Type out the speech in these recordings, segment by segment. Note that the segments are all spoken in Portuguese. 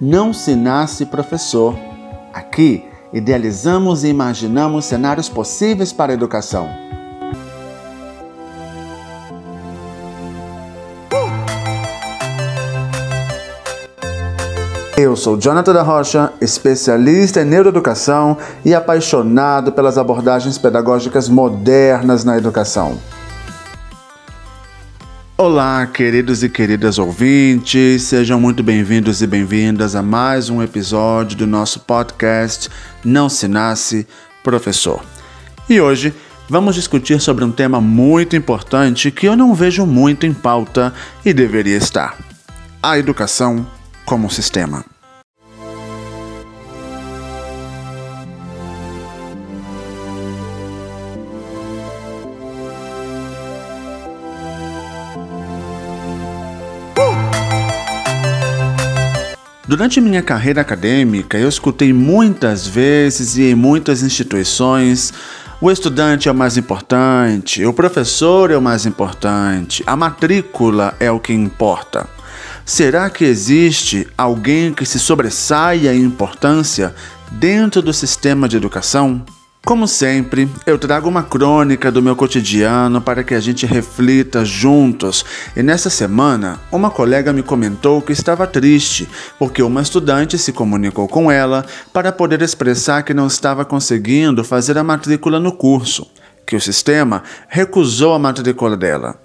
Não se nasce professor. Aqui, idealizamos e imaginamos cenários possíveis para a educação. Eu sou Jonathan da Rocha, especialista em neuroeducação e apaixonado pelas abordagens pedagógicas modernas na educação. Olá, queridos e queridas ouvintes, sejam muito bem-vindos e bem-vindas a mais um episódio do nosso podcast Não Se Nasce Professor. E hoje vamos discutir sobre um tema muito importante que eu não vejo muito em pauta e deveria estar: a educação como sistema. Durante minha carreira acadêmica, eu escutei muitas vezes e em muitas instituições o estudante é o mais importante, o professor é o mais importante, a matrícula é o que importa. Será que existe alguém que se sobressaia em importância dentro do sistema de educação? Como sempre, eu trago uma crônica do meu cotidiano para que a gente reflita juntos. E nessa semana, uma colega me comentou que estava triste porque uma estudante se comunicou com ela para poder expressar que não estava conseguindo fazer a matrícula no curso, que o sistema recusou a matrícula dela.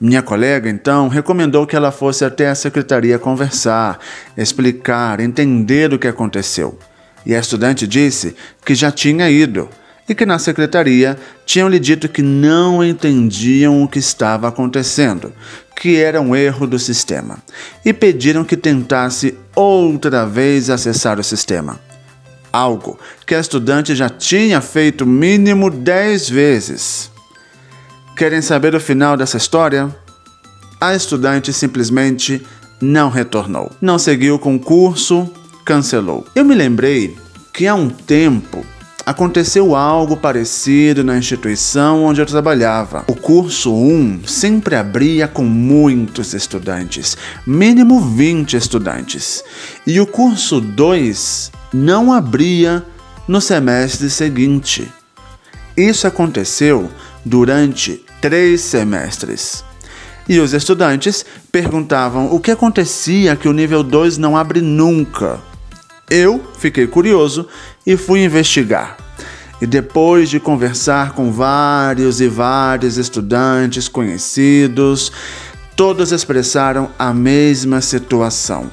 Minha colega então recomendou que ela fosse até a secretaria conversar, explicar, entender o que aconteceu. E a estudante disse que já tinha ido e que na secretaria tinham lhe dito que não entendiam o que estava acontecendo, que era um erro do sistema, e pediram que tentasse outra vez acessar o sistema. Algo que a estudante já tinha feito mínimo dez vezes. Querem saber o final dessa história? A estudante simplesmente não retornou. Não seguiu o concurso, cancelou. Eu me lembrei que há um tempo Aconteceu algo parecido na instituição onde eu trabalhava. O curso 1 sempre abria com muitos estudantes, mínimo 20 estudantes, e o curso 2 não abria no semestre seguinte. Isso aconteceu durante três semestres. E os estudantes perguntavam o que acontecia que o nível 2 não abre nunca. Eu fiquei curioso e fui investigar. E depois de conversar com vários e vários estudantes conhecidos, todos expressaram a mesma situação.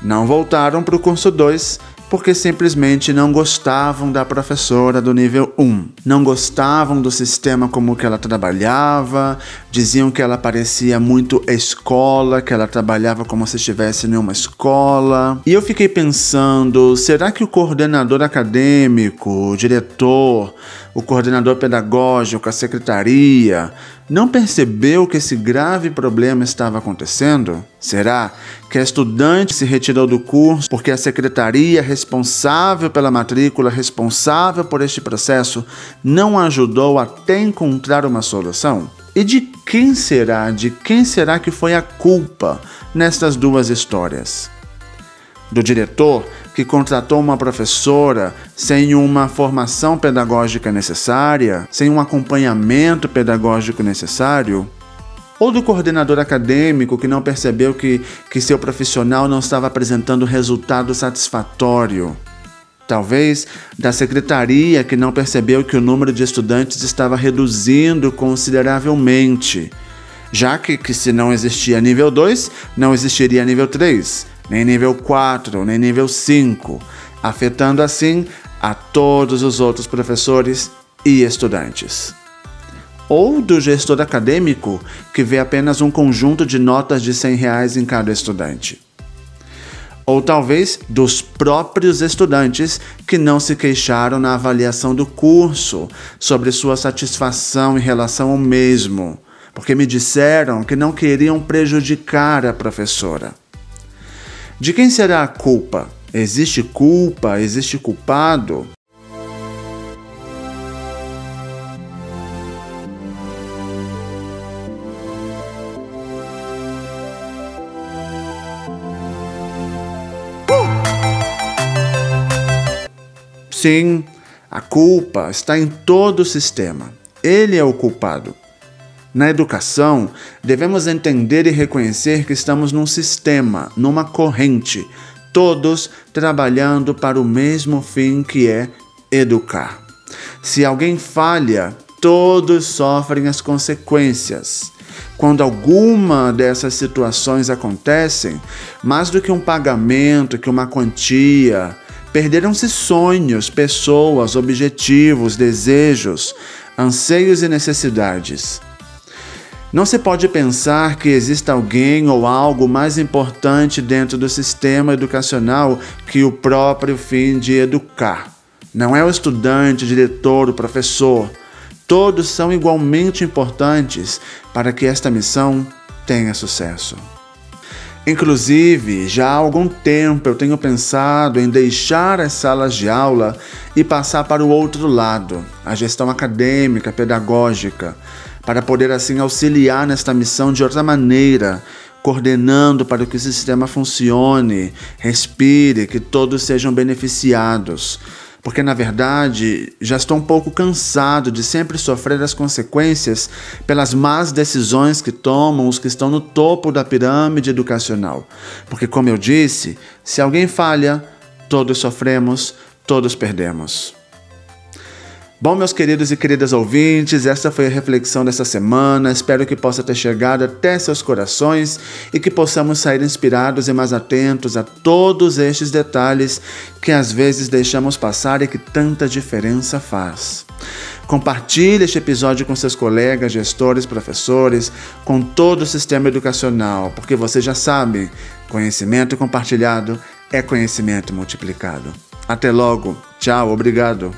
Não voltaram para o curso 2 porque simplesmente não gostavam da professora do nível 1. Não gostavam do sistema como que ela trabalhava, diziam que ela parecia muito escola, que ela trabalhava como se estivesse em uma escola. E eu fiquei pensando, será que o coordenador acadêmico, o diretor, o coordenador pedagógico, a secretaria, não percebeu que esse grave problema estava acontecendo? Será que a estudante se retirou do curso porque a secretaria responsável pela matrícula, responsável por este processo, não ajudou até encontrar uma solução? E de quem será, de quem será que foi a culpa nestas duas histórias? Do diretor que contratou uma professora sem uma formação pedagógica necessária, sem um acompanhamento pedagógico necessário? Ou do coordenador acadêmico que não percebeu que, que seu profissional não estava apresentando resultado satisfatório? Talvez da secretaria que não percebeu que o número de estudantes estava reduzindo consideravelmente, já que, que se não existia nível 2, não existiria nível 3 nem nível 4, nem nível 5, afetando assim a todos os outros professores e estudantes. Ou do gestor acadêmico, que vê apenas um conjunto de notas de 100 reais em cada estudante. Ou talvez dos próprios estudantes que não se queixaram na avaliação do curso sobre sua satisfação em relação ao mesmo, porque me disseram que não queriam prejudicar a professora. De quem será a culpa? Existe culpa? Existe culpado? Sim, a culpa está em todo o sistema. Ele é o culpado. Na educação, devemos entender e reconhecer que estamos num sistema, numa corrente, todos trabalhando para o mesmo fim que é educar. Se alguém falha, todos sofrem as consequências. Quando alguma dessas situações acontecem, mais do que um pagamento, que uma quantia, perderam-se sonhos, pessoas, objetivos, desejos, anseios e necessidades. Não se pode pensar que exista alguém ou algo mais importante dentro do sistema educacional que o próprio fim de educar. Não é o estudante, o diretor, o professor. Todos são igualmente importantes para que esta missão tenha sucesso. Inclusive, já há algum tempo eu tenho pensado em deixar as salas de aula e passar para o outro lado, a gestão acadêmica, pedagógica para poder assim auxiliar nesta missão de outra maneira, coordenando para que o sistema funcione, respire, que todos sejam beneficiados. Porque na verdade já estou um pouco cansado de sempre sofrer as consequências pelas más decisões que tomam os que estão no topo da pirâmide educacional. Porque, como eu disse, se alguém falha, todos sofremos, todos perdemos. Bom, meus queridos e queridas ouvintes, essa foi a reflexão dessa semana. Espero que possa ter chegado até seus corações e que possamos sair inspirados e mais atentos a todos estes detalhes que às vezes deixamos passar e que tanta diferença faz. Compartilhe este episódio com seus colegas, gestores, professores, com todo o sistema educacional, porque você já sabe, conhecimento compartilhado é conhecimento multiplicado. Até logo. Tchau, obrigado.